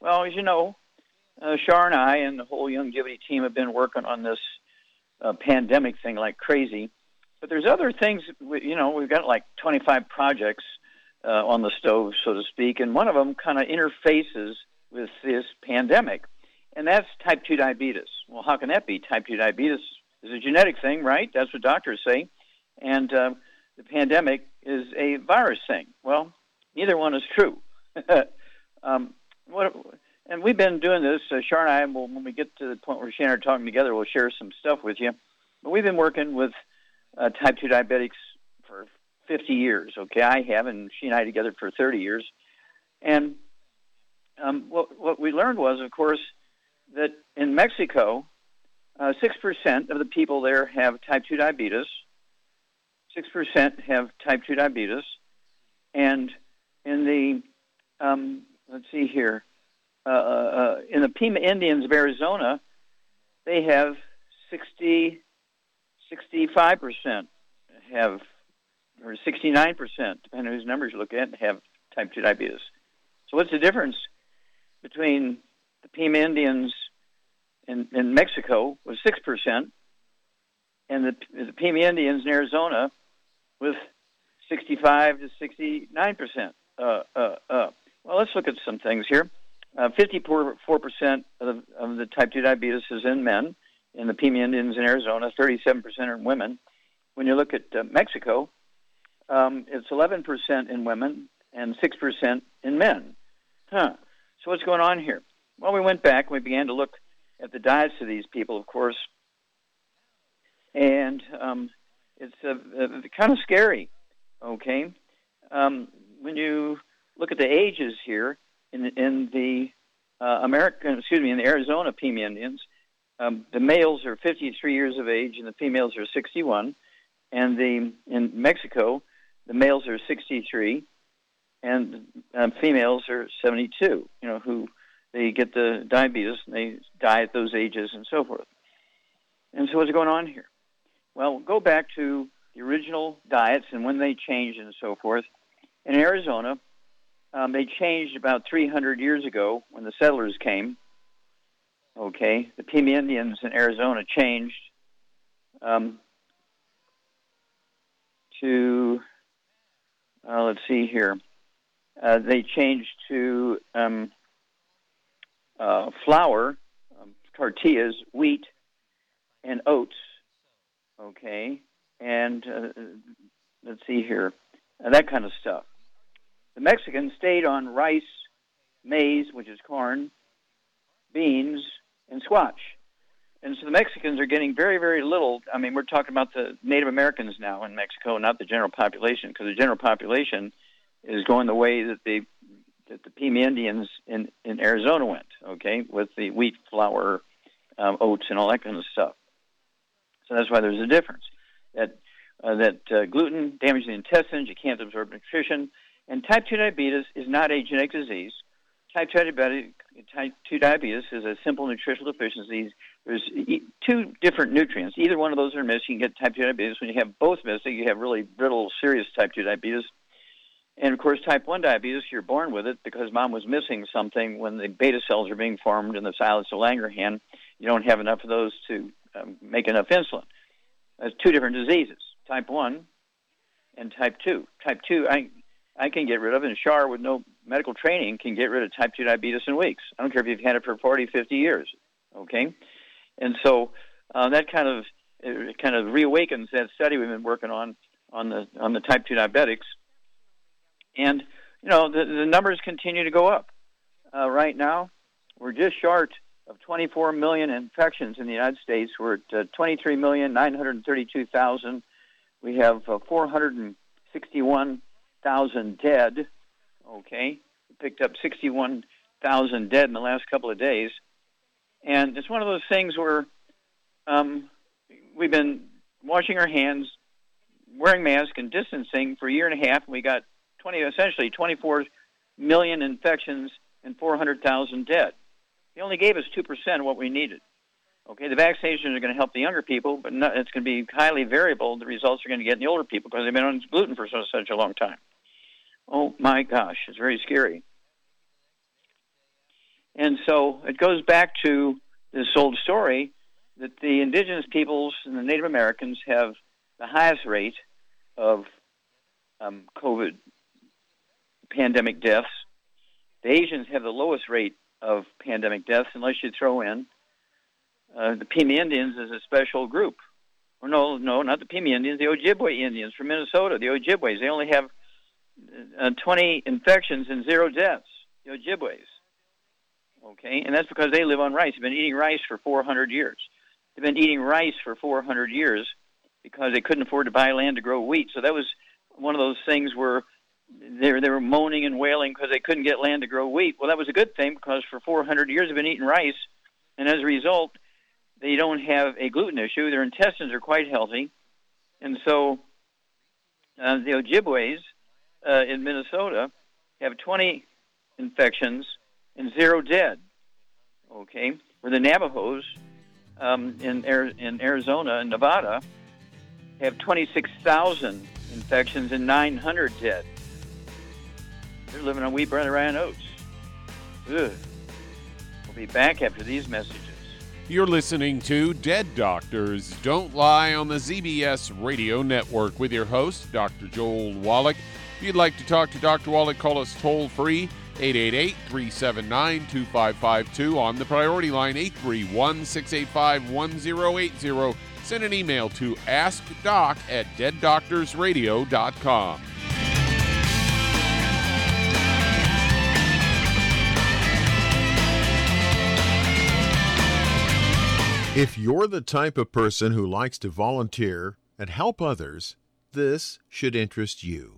Well, as you know, uh, Shar and I and the whole Youngevity team have been working on this uh, pandemic thing like crazy. But there's other things, you know, we've got like 25 projects uh, on the stove, so to speak, and one of them kind of interfaces with this pandemic, and that's type 2 diabetes. Well, how can that be? Type 2 diabetes is a genetic thing, right? That's what doctors say. And uh, the pandemic is a virus thing. Well, neither one is true. um, what, and we've been doing this. Uh, Shar and I, will, when we get to the point where she and I are talking together, we'll share some stuff with you. But we've been working with uh, type 2 diabetics for 50 years. Okay, I have, and she and I together for 30 years. And um, what, what we learned was, of course, that in Mexico, uh, 6% of the people there have type 2 diabetes. 6% have type 2 diabetes. And in the, um, let's see here, uh, uh, uh in the Pima Indians of Arizona, they have 60, 65% have, or 69%, depending on whose numbers you look at, have type 2 diabetes. So what's the difference between the Pima Indians in, in Mexico was 6%, and the, the Pima Indians in Arizona with 65 to 69%. Uh, uh, uh. Well, let's look at some things here. 54% of the, of the type 2 diabetes is in men in the Pima Indians in Arizona, 37% are in women. When you look at uh, Mexico, um, it's 11% in women and 6% in men. Huh. So what's going on here? Well, we went back and we began to look at the diets of these people, of course, and um, it's uh, uh, kind of scary. Okay, um, when you look at the ages here in in the uh, American, excuse me, in the Arizona Pima Indians, um, the males are 53 years of age and the females are 61, and the in Mexico, the males are 63 and um, females are 72. You know who they get the diabetes and they die at those ages and so forth. And so what's going on here? Well, go back to the original diets and when they changed and so forth. In Arizona, um, they changed about 300 years ago when the settlers came. Okay, the Pima Indians in Arizona changed um, to, uh, let's see here, uh, they changed to um, uh, flour, um, tortillas, wheat, and oats. Okay, and uh, let's see here, uh, that kind of stuff. The Mexicans stayed on rice, maize, which is corn, beans, and squash. And so the Mexicans are getting very, very little. I mean, we're talking about the Native Americans now in Mexico, not the general population, because the general population is going the way that the that the Pima Indians in in Arizona went. Okay, with the wheat, flour, um, oats, and all that kind of stuff. So that's why there's a difference. That uh, that uh, gluten damages the intestines. You can't absorb nutrition. And type 2 diabetes is not a genetic disease. Type 2 diabetes, type 2 diabetes is a simple nutritional deficiency. There's two different nutrients. Either one of those are missing, you get type 2 diabetes. When you have both missing, you have really brittle, serious type 2 diabetes. And of course, type 1 diabetes, you're born with it because mom was missing something when the beta cells are being formed in the islets of Langerhans. You don't have enough of those to um, make enough insulin. That's two different diseases type 1 and type 2. Type 2, I, I can get rid of, it, and Shar, with no medical training, can get rid of type 2 diabetes in weeks. I don't care if you've had it for 40, 50 years. Okay? And so uh, that kind of it kind of reawakens that study we've been working on on the on the type 2 diabetics. And you know the, the numbers continue to go up. Uh, right now, we're just short of 24 million infections in the United States. We're at uh, 23 million 932 thousand. We have uh, 461,000 dead. Okay, picked up 61,000 dead in the last couple of days, and it's one of those things where um, we've been washing our hands, wearing masks, and distancing for a year and a half, and we got 20, essentially 24 million infections and 400,000 dead. They only gave us 2% of what we needed. Okay, the vaccinations are going to help the younger people, but not, it's going to be highly variable. The results are going to get in the older people because they've been on gluten for so, such a long time. Oh my gosh, it's very scary. And so it goes back to this old story that the indigenous peoples and the Native Americans have the highest rate of um, COVID pandemic deaths. The Asians have the lowest rate of pandemic deaths, unless you throw in uh, the Pima Indians as a special group. Or no, no, not the Pima Indians, the Ojibwe Indians from Minnesota. The Ojibways, they only have uh, 20 infections and zero deaths. The Ojibways. Okay, and that's because they live on rice. They've been eating rice for 400 years. They've been eating rice for 400 years because they couldn't afford to buy land to grow wheat. So that was one of those things where they were, they were moaning and wailing because they couldn't get land to grow wheat. Well, that was a good thing because for 400 years they've been eating rice, and as a result, they don't have a gluten issue. Their intestines are quite healthy, and so uh, the Ojibways uh, in Minnesota have 20 infections and zero dead. Okay, where the Navajos um, in, in Arizona and Nevada have 26,000 infections and 900 dead. They're living on wheat, bread, and rye and oats. Ugh. We'll be back after these messages. You're listening to Dead Doctors Don't Lie on the ZBS Radio Network with your host, Dr. Joel Wallach. If you'd like to talk to Dr. Wallach, call us toll free 888 379 2552 on the priority line 831 685 1080. Send an email to askdoc at deaddoctorsradio.com. If you're the type of person who likes to volunteer and help others, this should interest you.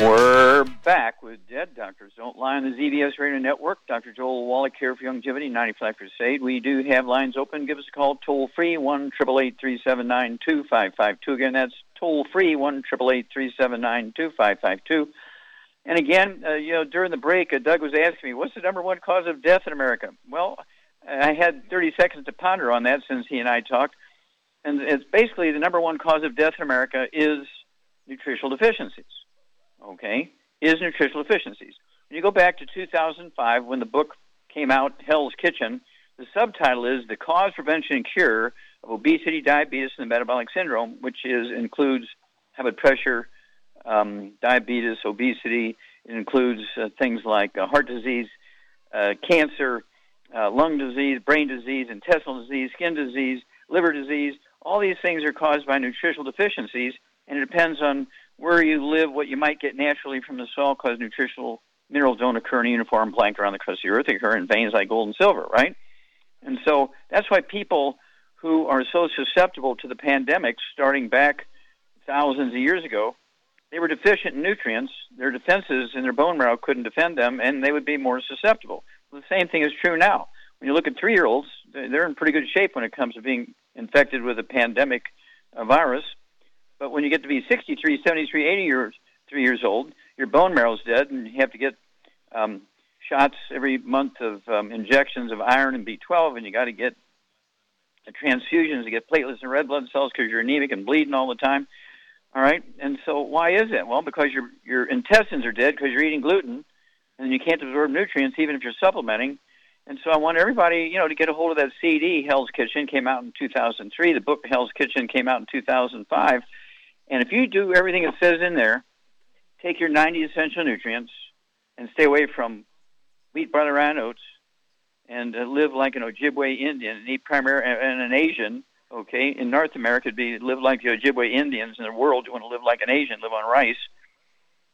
We're back with Dead Doctors Don't Lie on the ZBS Radio Network. Dr. Joel Wallach here for Youngevity 95 Crusade. We do have lines open. Give us a call toll free, 1 379 2552. Again, that's toll free, 1 379 2552. And again, uh, you know, during the break, uh, Doug was asking me, what's the number one cause of death in America? Well, I had 30 seconds to ponder on that since he and I talked. And it's basically the number one cause of death in America is nutritional deficiencies okay, is nutritional deficiencies. When you go back to 2005, when the book came out, Hell's Kitchen, the subtitle is The Cause, Prevention, and Cure of Obesity, Diabetes, and the Metabolic Syndrome, which is includes high blood pressure, um, diabetes, obesity. It includes uh, things like uh, heart disease, uh, cancer, uh, lung disease, brain disease, intestinal disease, skin disease, liver disease. All these things are caused by nutritional deficiencies, and it depends on where you live, what you might get naturally from the soil, because nutritional minerals don't occur in a uniform blanket around the crust of the earth. They occur in veins like gold and silver, right? And so that's why people who are so susceptible to the pandemic, starting back thousands of years ago, they were deficient in nutrients. Their defenses in their bone marrow couldn't defend them, and they would be more susceptible. The same thing is true now. When you look at three-year-olds, they're in pretty good shape when it comes to being infected with a pandemic uh, virus but when you get to be 63, 73, 80 years, three years old, your bone marrow's dead, and you have to get um, shots every month of um, injections of iron and B12, and you got to get transfusions to get platelets and red blood cells because you're anemic and bleeding all the time. All right, and so why is it? Well, because your your intestines are dead because you're eating gluten, and you can't absorb nutrients even if you're supplementing. And so I want everybody, you know, to get a hold of that CD. Hell's Kitchen came out in 2003. The book Hell's Kitchen came out in 2005 and if you do everything it says in there, take your 90 essential nutrients and stay away from wheat, barley, and oats, and uh, live like an Ojibwe Indian and eat primarily and an Asian. Okay, in North America, it'd be live like the Ojibwe Indians. In the world, you want to live like an Asian, live on rice.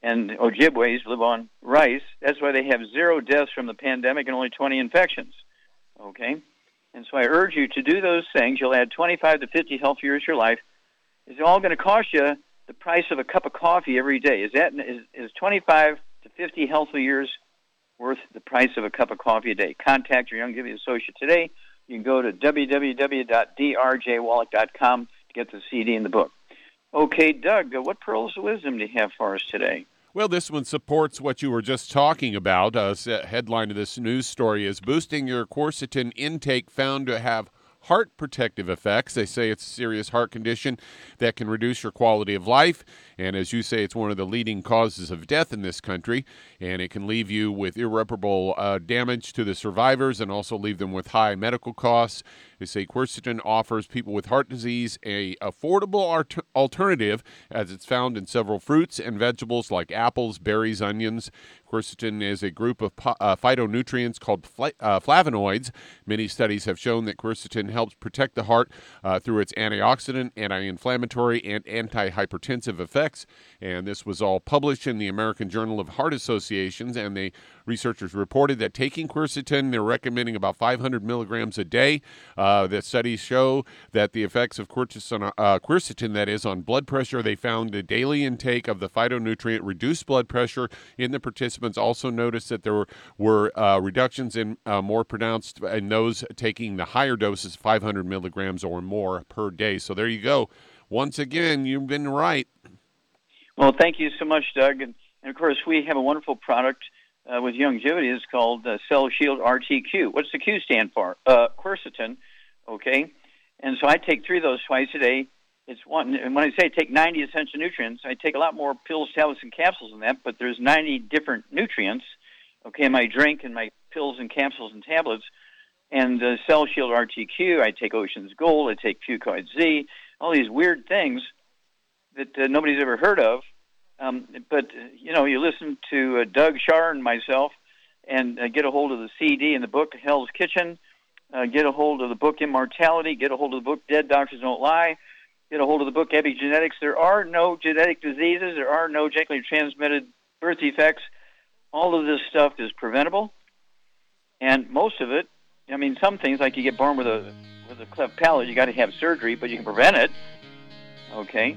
And Ojibways live on rice. That's why they have zero deaths from the pandemic and only 20 infections. Okay, and so I urge you to do those things. You'll add 25 to 50 health years to your life is it all going to cost you the price of a cup of coffee every day. Is that is, is 25 to 50 healthy years worth the price of a cup of coffee a day? Contact your Youngevity associate today. You can go to www.drjwallach.com to get the CD and the book. Okay, Doug, uh, what pearls of wisdom do you have for us today? Well, this one supports what you were just talking about. Uh, headline of this news story is boosting your quercetin intake found to have heart protective effects. They say it's a serious heart condition that can reduce your quality of life. And as you say, it's one of the leading causes of death in this country. And it can leave you with irreparable uh, damage to the survivors and also leave them with high medical costs. They say quercetin offers people with heart disease a affordable art- alternative as it's found in several fruits and vegetables like apples, berries, onions. Quercetin is a group of uh, phytonutrients called fla- uh, flavonoids. Many studies have shown that quercetin helps protect the heart uh, through its antioxidant, anti-inflammatory, and antihypertensive effects. And this was all published in the American Journal of Heart Associations, and the researchers reported that taking quercetin, they're recommending about 500 milligrams a day. Uh, the studies show that the effects of quercetin, uh, quercetin, that is, on blood pressure, they found the daily intake of the phytonutrient reduced blood pressure in the participants. Also noticed that there were, were uh, reductions in uh, more pronounced in those taking the higher doses, 500 milligrams or more per day. So there you go. Once again, you've been right. Well, thank you so much, Doug. And, and of course, we have a wonderful product uh, with Youngevity It's called uh, Cell Shield RTQ. What's the Q stand for? Uh, quercetin. Okay. And so I take three of those twice a day. It's one. And when I say I take 90 essential nutrients, I take a lot more pills, tablets, and capsules than that. But there's 90 different nutrients. Okay, in my drink and my pills and capsules and tablets. And uh, Cell Shield RTQ. I take Ocean's Gold. I take Fucoid Z. All these weird things that uh, nobody's ever heard of. Um, but you know, you listen to uh, Doug Shar and myself, and uh, get a hold of the CD and the book Hell's Kitchen. Uh, get a hold of the book Immortality. Get a hold of the book Dead Doctors Don't Lie. Get a hold of the book Epigenetics. There are no genetic diseases. There are no genetically transmitted birth defects. All of this stuff is preventable, and most of it. I mean, some things like you get born with a with a cleft palate, you got to have surgery, but you can prevent it. Okay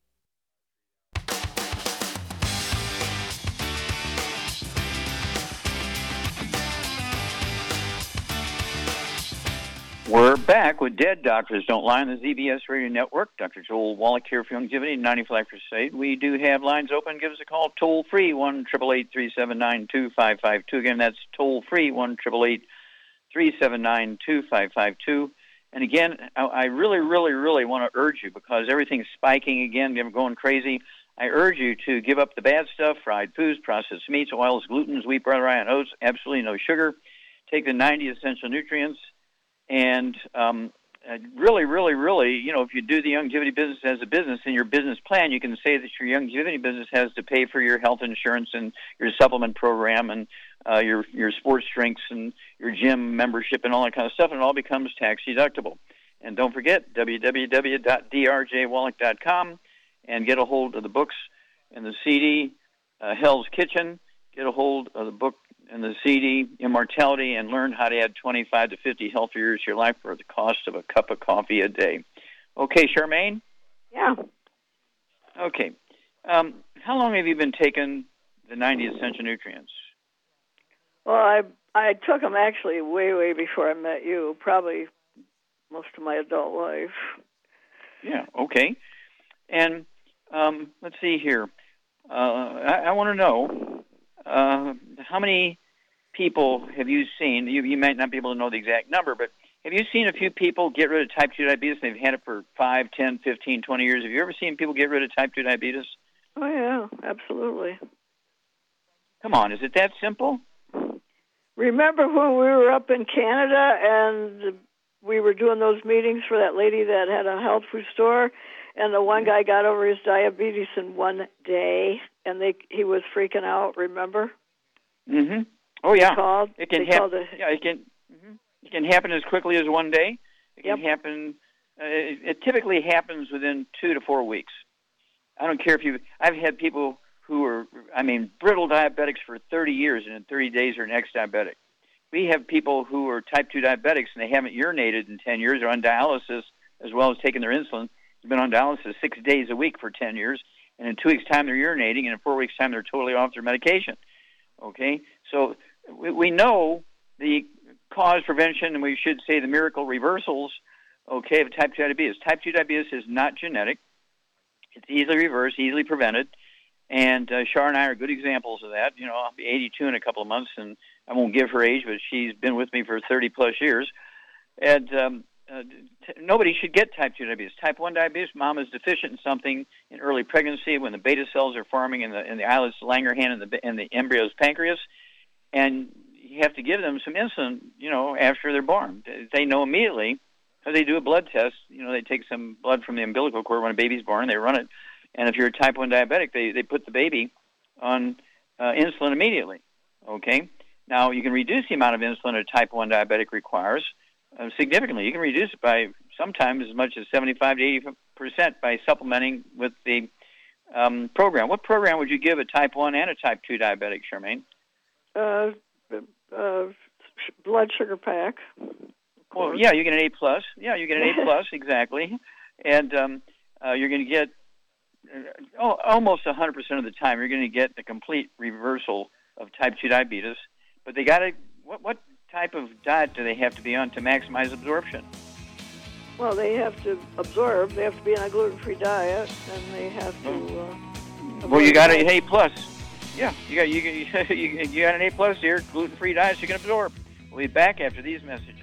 We're back with Dead Doctors Don't Lie on the ZBS Radio Network. Dr. Joel Wallach here for Youngevity, 95 Crusade. We do have lines open. Give us a call toll free, 1 379 Again, that's toll free, 1 379 And again, I really, really, really want to urge you because everything's spiking again, going crazy. I urge you to give up the bad stuff fried foods, processed meats, oils, glutens, wheat, rye, and oats, absolutely no sugar. Take the 90 essential nutrients and um, really, really, really, you know, if you do the Youngevity business as a business in your business plan, you can say that your Youngevity business has to pay for your health insurance and your supplement program and uh, your your sports drinks and your gym membership and all that kind of stuff, and it all becomes tax deductible. And don't forget www.drjwallach.com and get a hold of the books and the CD, uh, Hell's Kitchen. Get a hold of the book and the CD Immortality and learn how to add 25 to 50 healthy years to your life for the cost of a cup of coffee a day. Okay, Charmaine? Yeah. Okay. Um, how long have you been taking the 90 essential nutrients? Well, I I took them actually way way before I met you, probably most of my adult life. Yeah. Okay. And um, let's see here. Uh, I, I want to know uh, how many people have you seen? You, you might not be able to know the exact number, but have you seen a few people get rid of type 2 diabetes? They've had it for 5, 10, 15, 20 years. Have you ever seen people get rid of type 2 diabetes? Oh, yeah, absolutely. Come on, is it that simple? Remember when we were up in Canada and we were doing those meetings for that lady that had a health food store, and the one guy got over his diabetes in one day, and they he was freaking out. Remember? Mm-hmm. Oh yeah. Called. It can happen. Yeah, it can. Mm-hmm. It can happen as quickly as one day. It Yep. can happen. Uh, it, it typically happens within two to four weeks. I don't care if you. I've had people who are, I mean, brittle diabetics for 30 years, and in 30 days are next diabetic. We have people who are type 2 diabetics and they haven't urinated in 10 years, are on dialysis as well as taking their insulin. They've been on dialysis six days a week for 10 years, and in two weeks' time they're urinating, and in four weeks' time they're totally off their medication. Okay, so we, we know the cause prevention, and we should say the miracle reversals. Okay, of type 2 diabetes. Type 2 diabetes is not genetic. It's easily reversed, easily prevented. And uh, and I are good examples of that. You know, I'll be 82 in a couple of months, and I won't give her age, but she's been with me for 30 plus years. And um, uh, t- nobody should get type 2 diabetes. Type 1 diabetes, mom is deficient in something in early pregnancy when the beta cells are forming in the in the islets Langerhans and the the embryo's pancreas, and you have to give them some insulin. You know, after they're born, they know immediately because they do a blood test. You know, they take some blood from the umbilical cord when a baby's born, they run it, and if you're a type 1 diabetic, they they put the baby on uh, insulin immediately. Okay. Now you can reduce the amount of insulin a type 1 diabetic requires uh, significantly. You can reduce it by sometimes as much as 75 to 80 percent by supplementing with the um, program. What program would you give a type 1 and a type 2 diabetic, Charmaine? Uh, uh, sh- blood sugar pack. Well, yeah, you get an A plus. Yeah, you get an A plus exactly, and um, uh, you're going to get uh, oh, almost 100 percent of the time you're going to get a complete reversal of type 2 diabetes. But they got to what what type of diet do they have to be on to maximize absorption? Well, they have to absorb. They have to be on a gluten-free diet, and they have to. Uh, Well, you got an A plus. Yeah, you got you got- you, got an A plus here. Gluten-free diets you can absorb. We'll be back after these messages.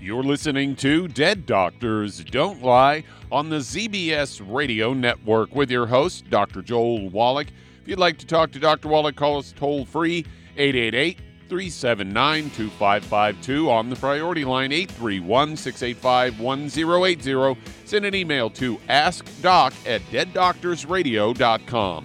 You're listening to Dead Doctors Don't Lie on the ZBS Radio Network with your host, Dr. Joel Wallach. If you'd like to talk to Dr. Wallach, call us toll free 888 379 2552 on the priority line 831 685 1080. Send an email to askdoc at deaddoctorsradio.com.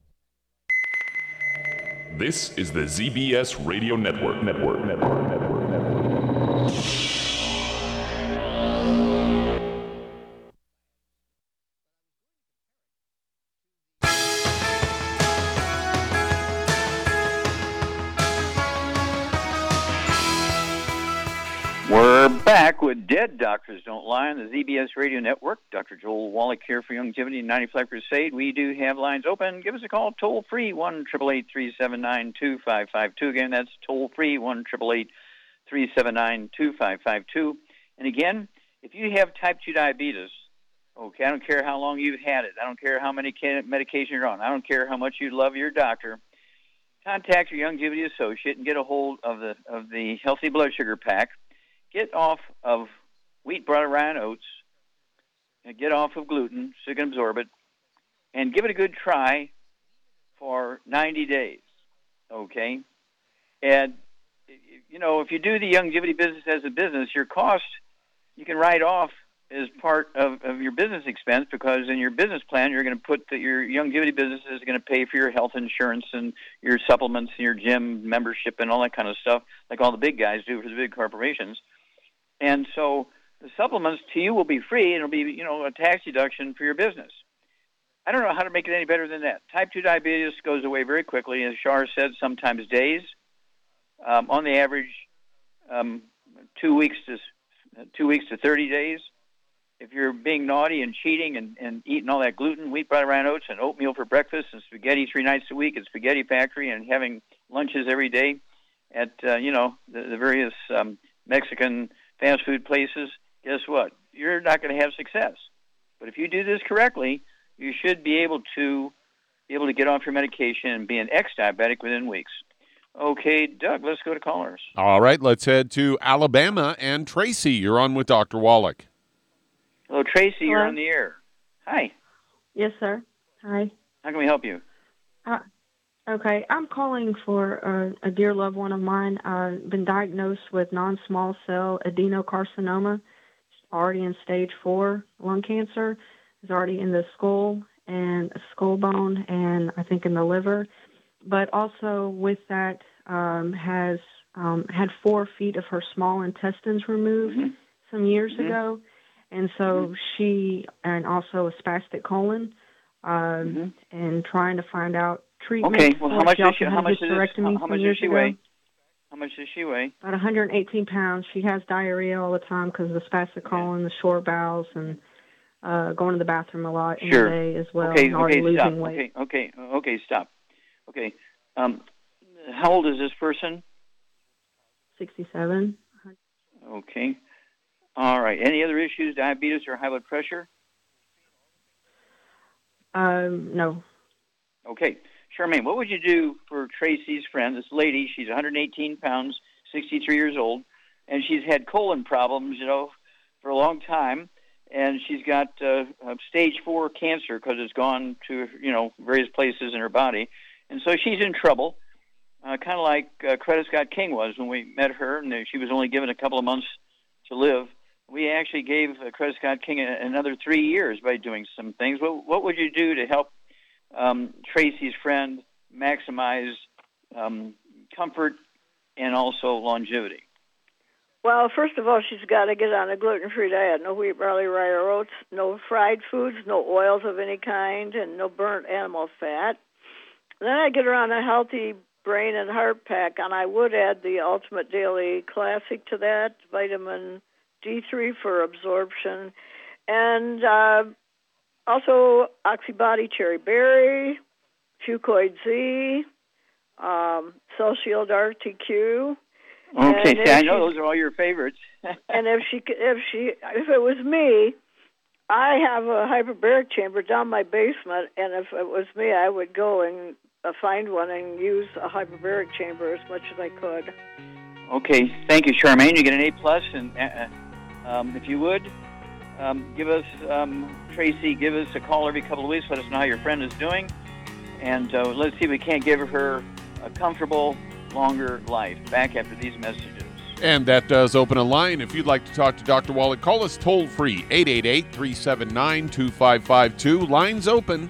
This is the ZBS Radio Network. Network. Network. Network. Network. We're back with Dead Doctors Don't Lie on the ZBS Radio Network. Dr. Joel Wallach here for Youngevity 95 Crusade. We do have lines open. Give us a call toll free, 1 Again, that's toll free, 1 And again, if you have type 2 diabetes, okay, I don't care how long you've had it, I don't care how many medication you're on, I don't care how much you love your doctor. Contact your Youngevity associate and get a hold of the of the Healthy Blood Sugar Pack get off of wheat, brought rye, and oats, and get off of gluten so you can absorb it, and give it a good try for 90 days. Okay? And, you know, if you do the Youngevity business as a business, your cost you can write off as part of, of your business expense because in your business plan you're going to put that your Youngevity business is going to pay for your health insurance and your supplements and your gym membership and all that kind of stuff like all the big guys do for the big corporations and so the supplements to you will be free and it'll be, you know, a tax deduction for your business. I don't know how to make it any better than that. Type 2 diabetes goes away very quickly, as Shar said, sometimes days. Um, on the average, um, two weeks to two weeks to 30 days. If you're being naughty and cheating and, and eating all that gluten, wheat, rye, oats, and oatmeal for breakfast, and spaghetti three nights a week at Spaghetti Factory, and having lunches every day at uh, you know the, the various um, Mexican fast food places, guess what? You're not going to have success. But if you do this correctly, you should be able to be able to get off your medication and be an ex-diabetic within weeks. Okay, Doug, let's go to callers. All right, let's head to Alabama and Tracy. You're on with Dr. Wallach. Hello, Tracy. Hello. You're on the air. Hi. Yes, sir. Hi. How can we help you? Uh, okay, I'm calling for uh, a dear loved one of mine. I've been diagnosed with non-small cell adenocarcinoma, already in stage four lung cancer. It's already in the skull and skull bone, and I think in the liver. But also with that, um, has um, had four feet of her small intestines removed Mm-hmm. some years Mhm. ago, and so she and also a spastic colon, um, and trying to find out treatment. Okay. Well, how much does she? How much does how, how much does she ago. weigh? How much does she weigh? About 118 pounds. She has diarrhea all the time because of the spastic colon, the short bowels, and uh, going to the bathroom a lot in Sure. the day as well. okay. Okay. losing Stop. weight. Okay. Okay. Okay. Stop. Okay. Um, how old is this person? 67. Okay. All right. Any other issues, diabetes or high blood pressure? Um, no. Okay. Charmaine, what would you do for Tracy's friend, this lady? She's 118 pounds, 63 years old, and she's had colon problems, you know, for a long time. And she's got uh, stage four cancer because it's gone to, you know, various places in her body. And so she's in trouble, uh, kind of like uh, Coretta Scott King was when we met her, and she was only given a couple of months to live. We actually gave uh, Coretta Scott King a, another three years by doing some things. What, what would you do to help um, Tracy's friend maximize um, comfort and also longevity? Well, first of all, she's got to get on a gluten-free diet. No wheat, barley, rye, or oats. No fried foods. No oils of any kind, and no burnt animal fat. Then I get her on a healthy brain and heart pack, and I would add the Ultimate Daily Classic to that, vitamin D3 for absorption, and uh, also Oxybody Cherry Berry, Fucoid Z, um, Cell Shield RTQ. Okay, see, I know those are all your favorites. and if she, if she, if it was me, I have a hyperbaric chamber down my basement, and if it was me, I would go and uh, find one and use a hyperbaric chamber as much as I could. Okay, thank you, Charmaine. You get an A plus, and uh, um, if you would, um, give us um, Tracy, give us a call every couple of weeks. Let us know how your friend is doing, and uh, let's see if we can't give her a comfortable, longer life. Back after these messages. And that does open a line. If you'd like to talk to Dr. Wallach, call us toll free 888 379 2552. Lines open.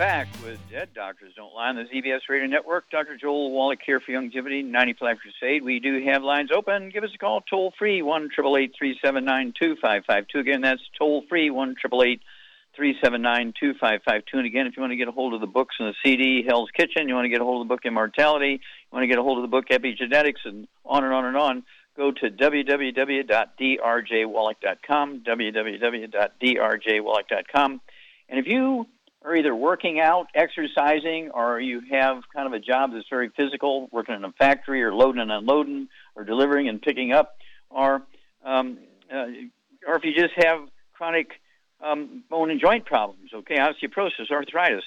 back with Dead Doctors Don't Lie on the ZBS Radio Network. Dr. Joel Wallach here for Youngevity 95 Crusade. We do have lines open. Give us a call toll free 1 379 Again, that's toll free 1 379 And again, if you want to get a hold of the books and the CD, Hell's Kitchen, you want to get a hold of the book Immortality, you want to get a hold of the book Epigenetics, and on and on and on, go to www.drjwallach.com, www.drjwallach.com. And if you are either working out, exercising, or you have kind of a job that's very physical, working in a factory or loading and unloading or delivering and picking up, or um, uh, or if you just have chronic um, bone and joint problems, okay, osteoporosis, arthritis,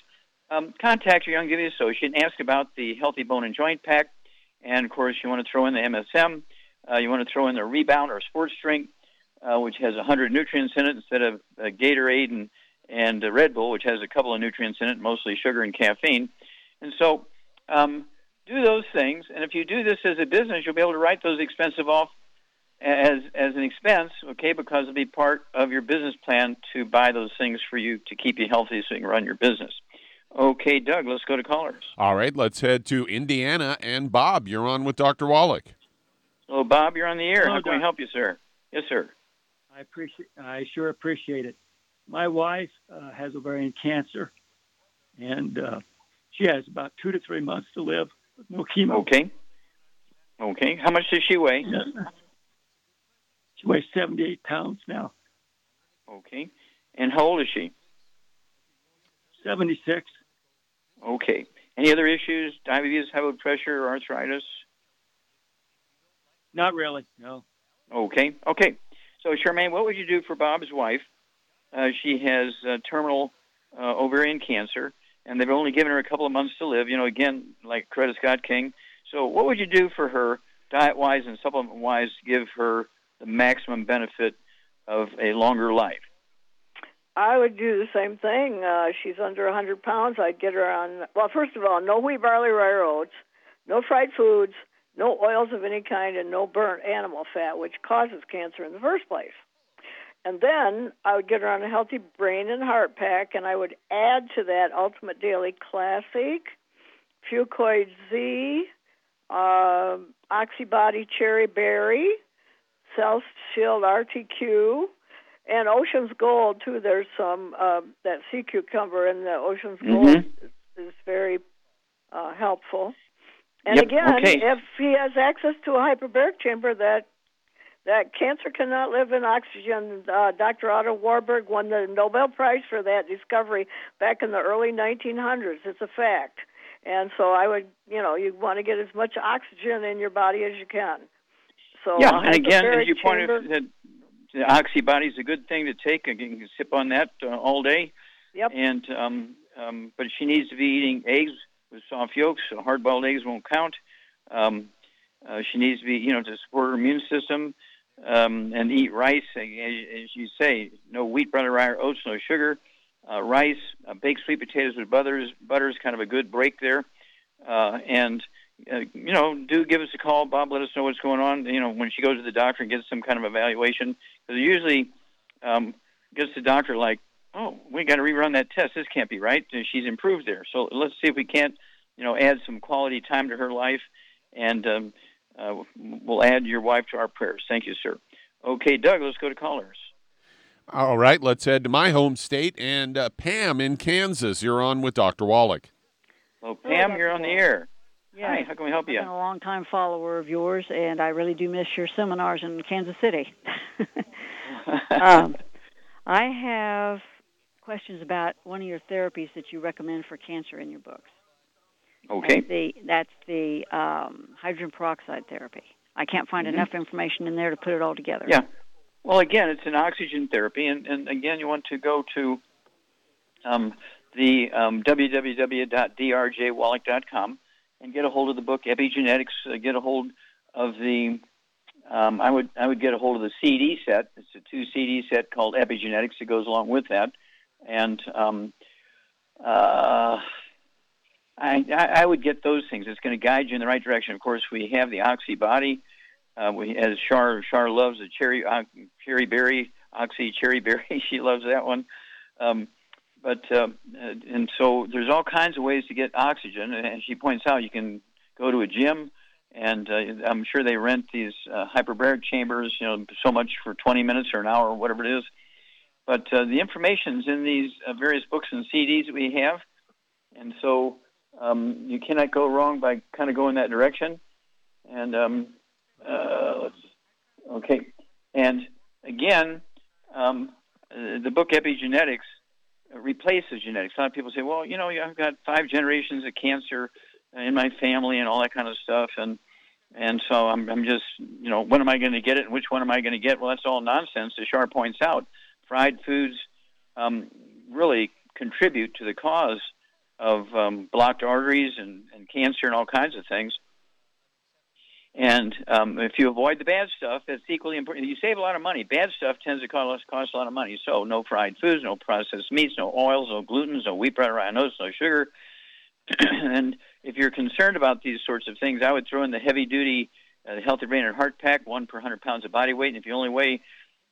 um, contact your Young Youngevity associate and ask about the Healthy Bone and Joint Pack. And of course, you want to throw in the MSM. Uh, you want to throw in the Rebound or Sports Drink, uh, which has 100 nutrients in it instead of uh, Gatorade and and uh, Red Bull, which has a couple of nutrients in it, mostly sugar and caffeine. And so, um, do those things. And if you do this as a business, you'll be able to write those expensive off as as an expense, okay, because it'll be part of your business plan to buy those things for you to keep you healthy so you can run your business. Okay, Doug, let's go to callers. All right, let's head to Indiana. And Bob, you're on with Dr. Wallach. Hello, Bob, you're on the air. Hello, How can we help you, sir? Yes, sir. I appreciate. I sure appreciate it. My wife uh, has ovarian cancer, and uh, she has about two to three months to live with no chemo. Okay. Okay. How much does she weigh? She weighs 78 pounds now. Okay. And how old is she? 76. Okay. Any other issues? Diabetes, high blood pressure, arthritis? Not really. No. Okay. Okay. So, Charmaine, what would you do for Bob's wife? Uh, she has uh, terminal uh, ovarian cancer, and they've only given her a couple of months to live. You know, again, like Coretta Scott King. So, what would you do for her, diet-wise and supplement-wise, to give her the maximum benefit of a longer life? I would do the same thing. Uh, she's under a 100 pounds. I'd get her on, well, first of all, no wheat, barley, rye, or oats, no fried foods, no oils of any kind, and no burnt animal fat, which causes cancer in the first place. And then I would get her on a healthy brain and heart pack, and I would add to that Ultimate Daily Classic, Fucoid Z, uh, Oxybody Cherry Berry, Cell Shield RTQ, and Ocean's Gold too. There's some uh, that sea cucumber in the Ocean's Gold Mhm. is, is very uh, helpful. And Yep, again, okay. if he has access to a hyperbaric chamber, that that cancer cannot live in oxygen. Uh, Dr. Otto Warburg won the Nobel Prize for that discovery back in the early 1900s. It's a fact. And so I would, you know, you want to get as much oxygen in your body as you can. So yeah, and again, as you pointed out, that the oxybody is a good thing to take. You can sip on that uh, all day. Yep. And um, um, but she needs to be eating eggs with soft yolks. So hard-boiled eggs won't count. Um, uh, she needs to be, you know, to support her immune system um, and eat rice, as, as you say. No wheat, butter, rye, or oats. No sugar. Uh, rice, uh, baked sweet potatoes with butters. Butter is kind of a good break there. Uh, and uh, you know, do give us a call, Bob. Let us know what's going on. You know, when she goes to the doctor and gets some kind of evaluation, because usually um, gets the doctor like, oh, we got to rerun that test. This can't be right. She's improved there. So let's see if we can't, you know, add some quality time to her life, and um, uh, we'll add your wife to our prayers. Thank you, sir. Okay, Doug, let's go to callers. All right, let's head to my home state. And uh, Pam in Kansas, you're on with Dr. Wallach. Well, Pam, you're on the air. Yeah. Hi, how can we help you? I've been a long time follower of yours, and I really do miss your seminars in Kansas City. um, I have questions about one of your therapies that you recommend for cancer in your books. Okay. That's the, that's the um, hydrogen peroxide therapy. I can't find Mhm. enough information in there to put it all together. Yeah. Well, again, it's an oxygen therapy, and, and again, you want to go to um, the um, www.drjwallach.com and get a hold of the book Epigenetics. Uh, get a hold of the um, I would I would get a hold of the CD set. It's a two CD set called Epigenetics that goes along with that, and um, uh, I, I would get those things. It's going to guide you in the right direction. Of course, we have the Oxy Body. Uh, we, as Char Char loves the cherry uh, cherry berry Oxy cherry berry. she loves that one. Um, but uh, and so there's all kinds of ways to get oxygen. And she points out you can go to a gym, and uh, I'm sure they rent these uh, hyperbaric chambers. You know, so much for 20 minutes or an hour or whatever it is. But uh, the information's in these uh, various books and CDs that we have, and so um, you cannot go wrong by kind of going that direction. And um, uh, let's, okay, and again, um, the book Epigenetics replaces genetics. A lot of people say, "Well, you know, I've got five generations of cancer in my family and all that kind of stuff," and and so I'm I'm just, you know, when am I going to get it and which one am I going to get? Well, that's all nonsense. As Shar points out, fried foods um, really contribute to the cause of um, blocked arteries and, and cancer and all kinds of things. And um, if you avoid the bad stuff, that's equally important. You save a lot of money. Bad stuff tends to cost, cost a lot of money. So no fried foods, no processed meats, no oils, no glutens, no wheat bread, rye oats, no sugar. and if you're concerned about these sorts of things, I would throw in the heavy duty, uh, the Healthy Brain and Heart Pack, one per 100 pounds of body weight. And if you only weigh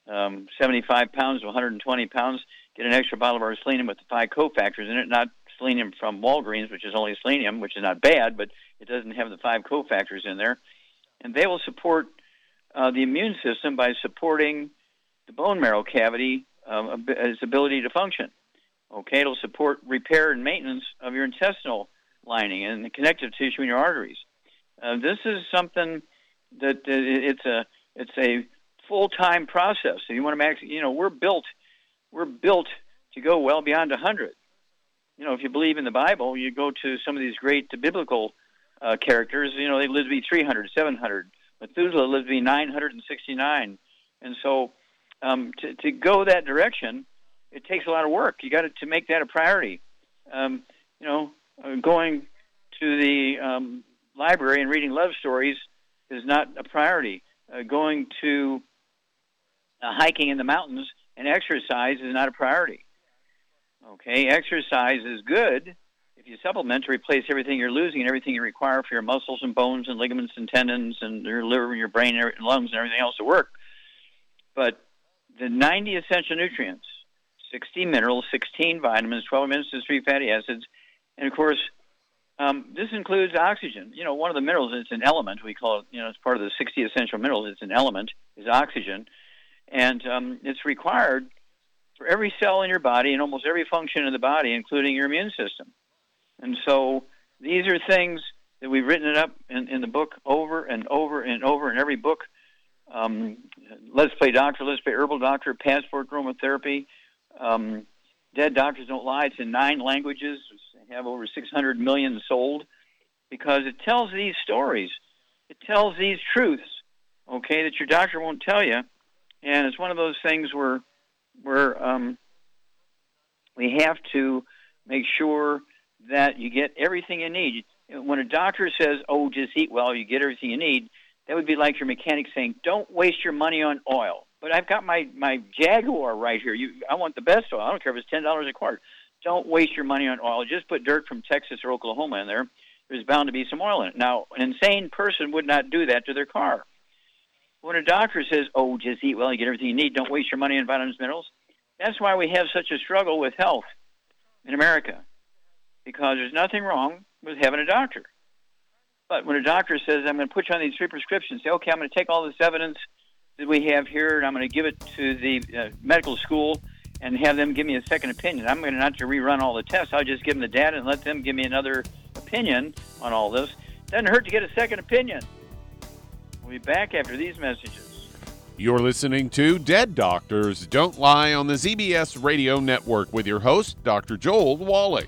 um, 75 pounds to 120 pounds, get an extra bottle of our with the five cofactors in it, not selenium from Walgreens, which is only selenium, which is not bad, but it doesn't have the five cofactors in there. And they will support uh, the immune system by supporting the bone marrow cavity, its ability to function. Okay, it'll support repair and maintenance of your intestinal lining and the connective tissue in your arteries. Uh, this is something that uh, it's a it's a full time process. So you want to max, you know, we're built we're built to go well beyond 100. You know, if you believe in the Bible, you go to some of these great biblical uh, characters. You know, they lived to be 300, 700. Methuselah lived to be 969, and so um, to to go that direction it takes a lot of work. You got to to make that a priority. Um, you know, uh, going to the um, library and reading love stories is not a priority. Uh, going to uh, hiking in the mountains and exercise is not a priority. Okay, exercise is good if you supplement to replace everything you're losing and everything you require for your muscles and bones and ligaments and tendons and your liver and your brain and lungs and everything else to work. But the 90 essential nutrients 60 minerals, 16 vitamins, 12 omega 3 fatty acids, and of course, um, this includes oxygen. You know, one of the minerals, it's an element. We call it, you know, it's part of the 60 essential minerals. It's an element, is oxygen. And um, it's required for every cell in your body and almost every function in the body, including your immune system. And so these are things that we've written it up in, in the book over and over and over in every book. Um, Let's Play Doctor, Let's Play Herbal Doctor, Passport Aromatherapy, um, Dead Doctors Don't Lie. It's in nine languages. They have over 600 million sold because it tells these stories. It tells these truths, okay, that your doctor won't tell you. And it's one of those things where, where um, we have to make sure that you get everything you need. When a doctor says, "Oh, just eat well, you get everything you need," that would be like your mechanic saying, "Don't waste your money on oil." but I've got my my Jaguar right here. You, I want the best oil. I don't care if it's ten dollars a quart. Don't waste your money on oil. Just put dirt from Texas or Oklahoma in there. There's bound to be some oil in it. Now, an insane person would not do that to their car. When a doctor says, "Oh, just eat well, you get everything you need. Don't waste your money on vitamins, and minerals," that's why we have such a struggle with health in America, because there's nothing wrong with having a doctor. But when a doctor says, "I'm going to put you on these three prescriptions," say, "Okay, I'm going to take all this evidence." that we have here, and I'm going to give it to the uh, medical school and have them give me a second opinion. I'm going to not to rerun all the tests. I'll just give them the data and let them give me another opinion on all this. Doesn't hurt to get a second opinion. We'll be back after these messages. You're listening to Dead Doctors Don't Lie on the ZBS Radio Network with your host, Dr. Joel Wallach.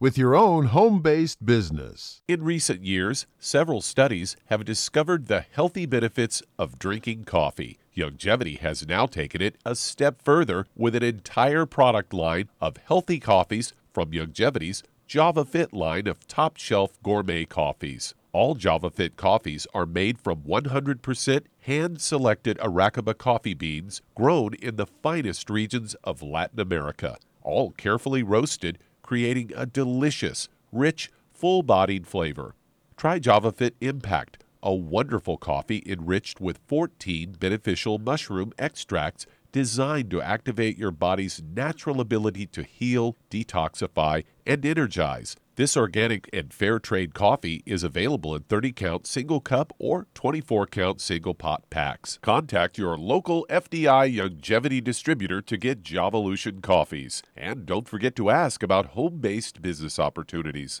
with your own home based business. In recent years, several studies have discovered the healthy benefits of drinking coffee. Youngevity has now taken it a step further with an entire product line of healthy coffees from Youngevity's Java Fit line of top shelf gourmet coffees. All Java Fit coffees are made from 100% hand selected Arabica coffee beans grown in the finest regions of Latin America, all carefully roasted, creating a delicious, rich, full bodied flavor. Try Java Fit Impact, a wonderful coffee enriched with 14 beneficial mushroom extracts designed to activate your body's natural ability to heal, detoxify, and energize. This organic and fair trade coffee is available in 30 count single cup or 24 count single pot packs. Contact your local FDI Youngevity distributor to get Javalution coffees. And don't forget to ask about home based business opportunities.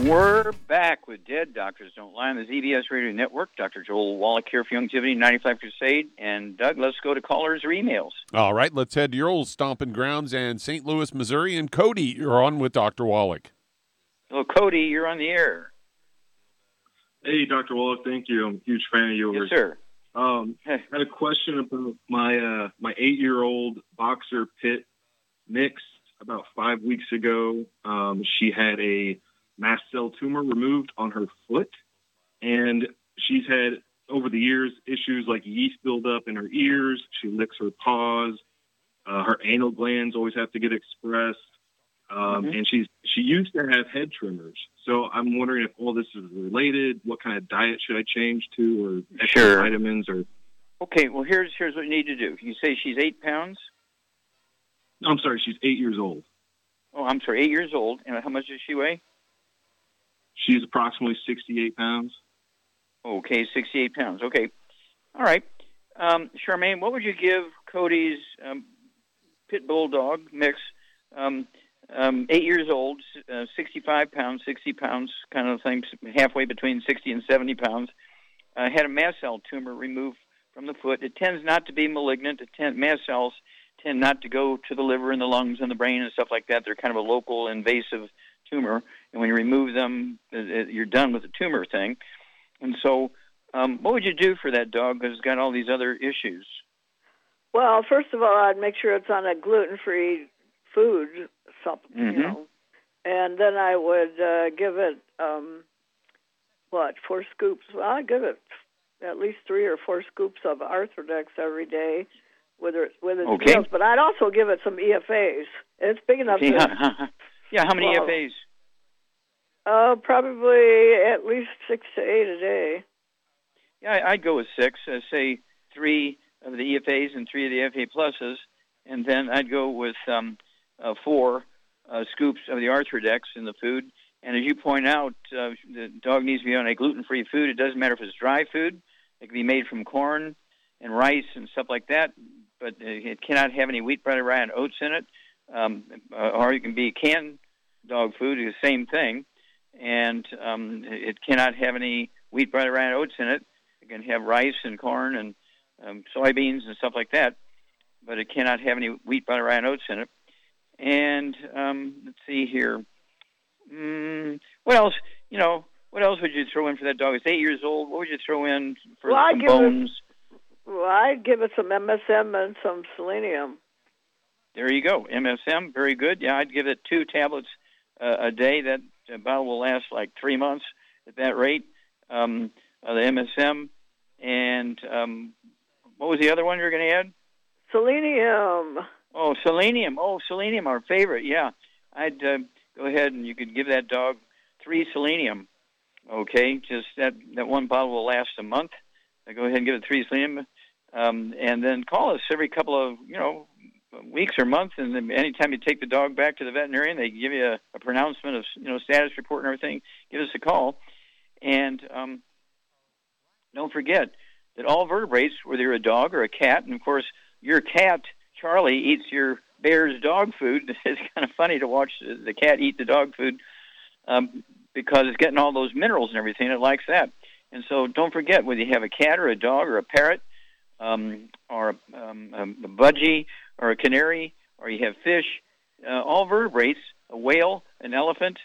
We're back with Dead Doctors Don't Lie on the ZBS Radio Network. Dr. Joel Wallach here for Youngevity 95 Crusade. And Doug, let's go to callers or emails. All right, let's head to your old stomping grounds and St. Louis, Missouri. And Cody, you're on with Dr. Wallach. Hello, Cody, you're on the air. Hey, Dr. Wallach, thank you. I'm a huge fan of yours. Yes, sir. Um, I had a question about my uh, my eight year old boxer pit mix. About five weeks ago, um, she had a mast cell tumor removed on her foot, and she's had over the years issues like yeast buildup in her ears. She licks her paws. Uh, her anal glands always have to get expressed, um, Mhm. and she's she used to have head tremors. So I'm wondering if all this is related. What kind of diet should I change to, or extra Sure. vitamins, or Okay, well, here's here's what you need to do. You say she's eight pounds. I'm sorry, she's eight years old. Oh, I'm sorry, eight years old. And how much does she weigh? She's approximately 68 pounds. Okay, 68 pounds. Okay. All right. Um, Charmaine, what would you give Cody's um, pit bull dog mix? Um, um, eight years old, uh, 65 pounds, 60 pounds, kind of thing, halfway between 60 and 70 pounds. Uh, had a mast cell tumor removed from the foot. It tends not to be malignant. It tend, mast cells tend not to go to the liver and the lungs and the brain and stuff like that. They're kind of a local invasive tumor, and when you remove them, you're done with the tumor thing. And so, um, what would you do for that dog because it's got all these other issues? Well, first of all, I'd make sure it's on a gluten-free food supplement, Mhm. you know, and then I would uh, give it um, what four scoops. Well, I'd give it at least three or four scoops of Arthrodex every day with its with its Okay. meals. But I'd also give it some EFAs. It's big enough Okay, to yeah, how many Well, FAs? Uh, probably at least six to eight a day. Yeah, I'd go with six. Uh, say three of the EFAs and three of the FA pluses, and then I'd go with um, uh, four uh, scoops of the Arthrodex in the food. And as you point out, uh, the dog needs to be on a gluten-free food. It doesn't matter if it's dry food; it can be made from corn and rice and stuff like that. But uh, it cannot have any wheat, bread, rye, and oats in it. Um, uh, or it can be canned dog food, the same thing. And um, it cannot have any wheat, bread, rye, and oats in it. It can have rice and corn and um, soybeans and stuff like that, but it cannot have any wheat, butter, rye, and oats in it. And um, let's see here. Mm, what else? You know, what else would you throw in for that dog? It's eight years old. What would you throw in for Well, some give it- bones? Well, I'd give it some MSM and some selenium. There you go. MSM, very good. Yeah, I'd give it two tablets uh, a day. That uh, bottle will last like three months at that rate. Um, uh, the MSM and um, what was the other one you were going to add? Selenium. Oh, selenium. Oh, selenium, our favorite. Yeah, I'd uh, go ahead and you could give that dog three selenium. Okay, just that that one bottle will last a month. Uh, go ahead and give it three selenium, um, and then call us every couple of you know weeks or months. And then anytime you take the dog back to the veterinarian, they give you a, a pronouncement of you know status report and everything. Give us a call, and um, don't forget that all vertebrates, whether you're a dog or a cat, and of course your cat Charlie eats your bear's dog food. It's kind of funny to watch the cat eat the dog food um, because it's getting all those minerals and everything. It likes that. And so don't forget whether you have a cat or a dog or a parrot um, or um, a budgie or a canary or you have fish, uh, all vertebrates, a whale, an elephant,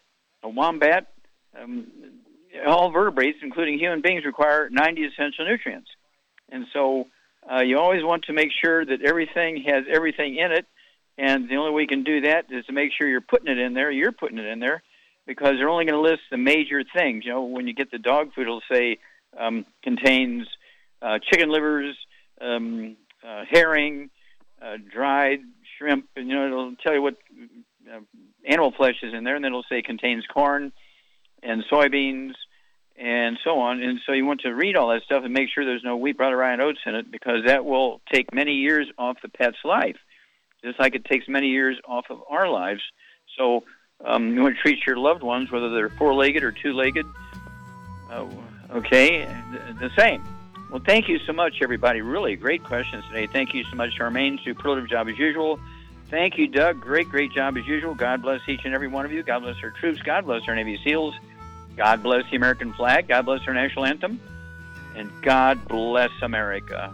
a wombat, um, all vertebrates, including human beings, require 90 essential nutrients. And so uh, you always want to make sure that everything has everything in it. And the only way you can do that is to make sure you're putting it in there. You're putting it in there because they're only going to list the major things. You know, when you get the dog food, it'll say um, contains uh, chicken livers, um, uh, herring, uh, dried shrimp, and you know it'll tell you what uh, animal flesh is in there, and then it'll say contains corn and soybeans and so on. And so you want to read all that stuff and make sure there's no wheat, brown, rye, and oats in it because that will take many years off the pet's life, just like it takes many years off of our lives. So um, you want to treat your loved ones, whether they're four-legged or two-legged, uh, okay, the, the same. Well, thank you so much, everybody. Really great questions today. Thank you so much, Charmaine. Superlative job as usual. Thank you, Doug. Great, great job as usual. God bless each and every one of you. God bless our troops. God bless our Navy SEALs. God bless the American flag. God bless our national anthem. And God bless America.